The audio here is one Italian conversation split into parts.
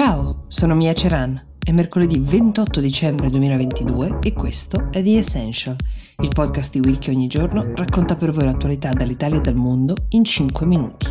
Ciao, sono Mia Ceran. È mercoledì 28 dicembre 2022 e questo è The Essential, il podcast di Will che ogni giorno racconta per voi l'attualità dall'Italia e dal mondo in 5 minuti.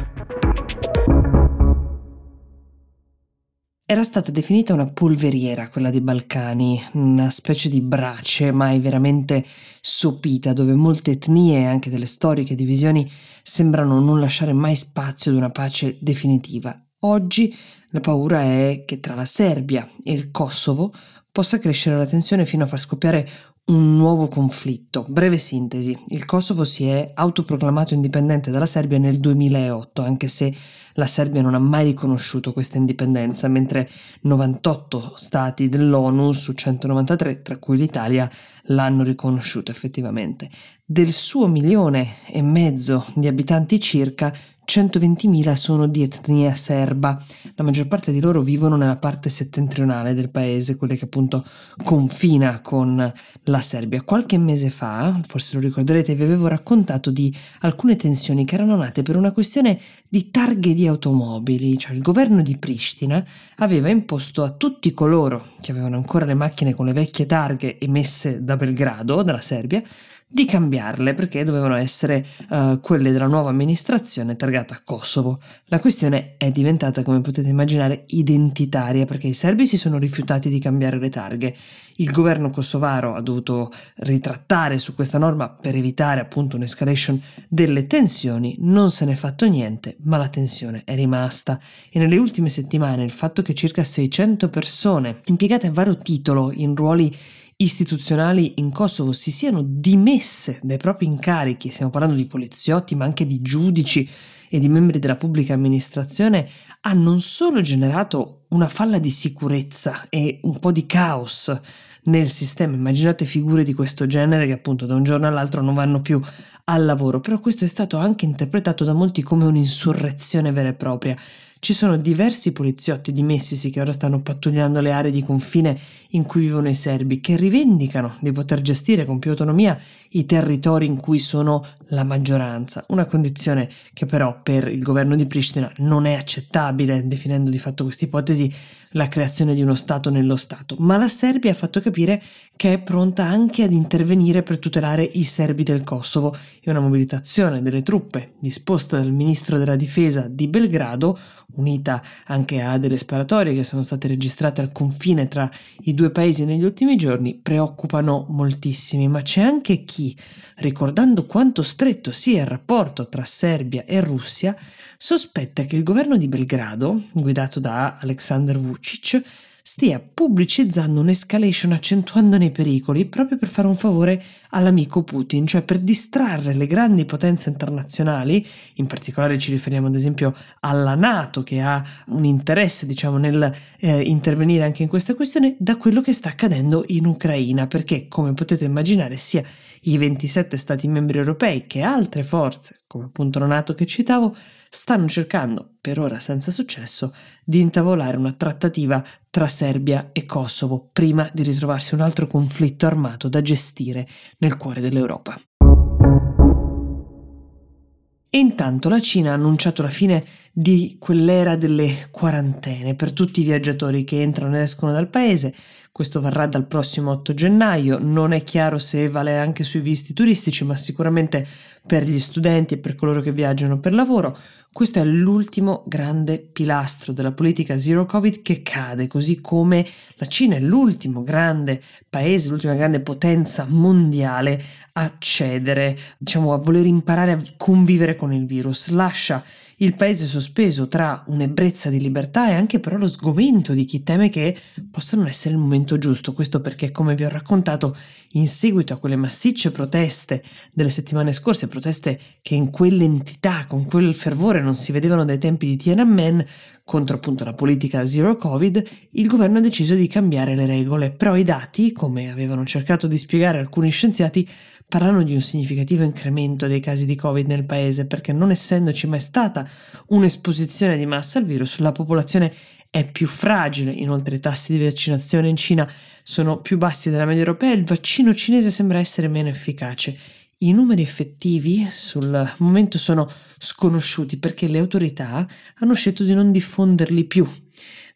Era stata definita una polveriera quella dei Balcani, una specie di brace mai veramente sopita, dove molte etnie e anche delle storiche divisioni sembrano non lasciare mai spazio ad una pace definitiva. Oggi la paura è che tra la Serbia e il Kosovo possa crescere la tensione fino a far scoppiare un nuovo conflitto. Breve sintesi, il Kosovo si è autoproclamato indipendente dalla Serbia nel 2008, anche se la Serbia non ha mai riconosciuto questa indipendenza, mentre 98 stati dell'ONU su 193, tra cui l'Italia, l'hanno riconosciuto effettivamente. Del suo milione e mezzo di abitanti circa, 120.000 sono di etnia serba, la maggior parte di loro vivono nella parte settentrionale del paese, quella che appunto confina con la Serbia. Qualche mese fa, forse lo ricorderete, vi avevo raccontato di alcune tensioni che erano nate per una questione di targhe di automobili, cioè il governo di Pristina aveva imposto a tutti coloro che avevano ancora le macchine con le vecchie targhe emesse da Belgrado, dalla Serbia, di cambiarle perché dovevano essere uh, quelle della nuova amministrazione targata Kosovo. La questione è diventata, come potete immaginare, identitaria perché i serbi si sono rifiutati di cambiare le targhe. Il governo kosovaro ha dovuto ritrattare su questa norma per evitare appunto un'escalation delle tensioni, non se n'è fatto niente, ma la tensione è rimasta e nelle ultime settimane il fatto che circa 600 persone impiegate a vario titolo in ruoli istituzionali in Kosovo si siano dimesse dai propri incarichi, stiamo parlando di poliziotti ma anche di giudici e di membri della pubblica amministrazione, ha non solo generato una falla di sicurezza e un po' di caos nel sistema. Immaginate figure di questo genere che appunto da un giorno all'altro non vanno più al lavoro, però questo è stato anche interpretato da molti come un'insurrezione vera e propria. Ci sono diversi poliziotti dimessisi che ora stanno pattugliando le aree di confine in cui vivono i serbi, che rivendicano di poter gestire con più autonomia i territori in cui sono la maggioranza, una condizione che però per il governo di Pristina non è accettabile, definendo di fatto questa ipotesi la creazione di uno Stato nello Stato, ma la Serbia ha fatto capire che è pronta anche ad intervenire per tutelare i serbi del Kosovo. E una mobilitazione delle truppe disposta dal ministro della difesa di Belgrado, unita anche a delle sparatorie che sono state registrate al confine tra i due paesi negli ultimi giorni, preoccupano moltissimi, ma c'è anche chi, ricordando quanto stretto sia il rapporto tra Serbia e Russia, sospetta che il governo di Belgrado, guidato da Aleksandr Vucic, stia pubblicizzando un'escalation accentuandone i pericoli proprio per fare un favore all'amico Putin, cioè per distrarre le grandi potenze internazionali, in particolare ci riferiamo ad esempio alla Nato che ha un interesse diciamo nel eh, intervenire anche in questa questione, da quello che sta accadendo in Ucraina, perché come potete immaginare sia i 27 Stati membri europei che altre forze, come appunto la Nato che citavo, stanno cercando, per ora senza successo, di intavolare una trattativa tra Serbia e Kosovo prima di ritrovarsi un altro conflitto armato da gestire nel cuore dell'Europa. E intanto la Cina ha annunciato la fine di quell'era delle quarantene per tutti i viaggiatori che entrano ed escono dal paese. Questo varrà dal prossimo 8 gennaio, non è chiaro se vale anche sui visti turistici, ma sicuramente per gli studenti e per coloro che viaggiano per lavoro. Questo è l'ultimo grande pilastro della politica zero covid che cade, così come la Cina è l'ultimo grande paese, l'ultima grande potenza mondiale a cedere, diciamo a voler imparare a convivere con il virus. Lascia il paese sospeso tra un'ebbrezza di libertà e anche però lo sgomento di chi teme che possa non essere il momento giusto. Questo perché, come vi ho raccontato, in seguito a quelle massicce proteste delle settimane scorse, proteste che in quell'entità, con quel fervore non si vedevano dai tempi di Tiananmen, contro appunto la politica zero covid, il governo ha deciso di cambiare le regole, però i dati, come avevano cercato di spiegare alcuni scienziati, parlano di un significativo incremento dei casi di Covid nel paese perché non essendoci mai stata un'esposizione di massa al virus, la popolazione è più fragile, inoltre i tassi di vaccinazione in Cina sono più bassi della media europea e il vaccino cinese sembra essere meno efficace. I numeri effettivi sul momento sono sconosciuti perché le autorità hanno scelto di non diffonderli più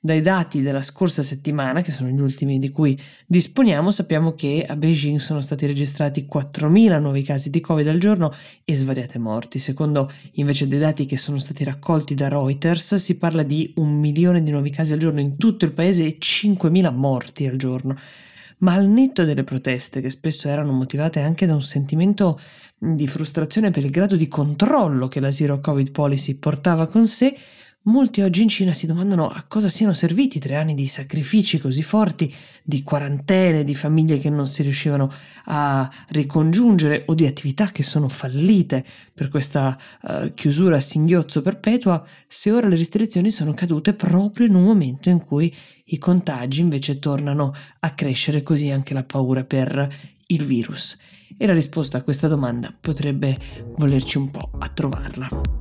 Dai dati della scorsa settimana, che sono gli ultimi di cui disponiamo, sappiamo che a Beijing sono stati registrati 4.000 nuovi casi di Covid al giorno e svariate morti. Secondo invece dei dati che sono stati raccolti da Reuters, si parla di un milione di nuovi casi al giorno in tutto il paese e 5.000 morti al giorno ma al netto delle proteste, che spesso erano motivate anche da un sentimento di frustrazione per il grado di controllo che la Zero Covid Policy portava con sé, Molti oggi in Cina si domandano a cosa siano serviti tre anni di sacrifici così forti, di quarantene, di famiglie che non si riuscivano a ricongiungere o di attività che sono fallite per questa uh, chiusura a singhiozzo perpetua, se ora le restrizioni sono cadute proprio in un momento in cui i contagi invece tornano a crescere, così anche la paura per il virus. E la risposta a questa domanda potrebbe volerci un po' a trovarla.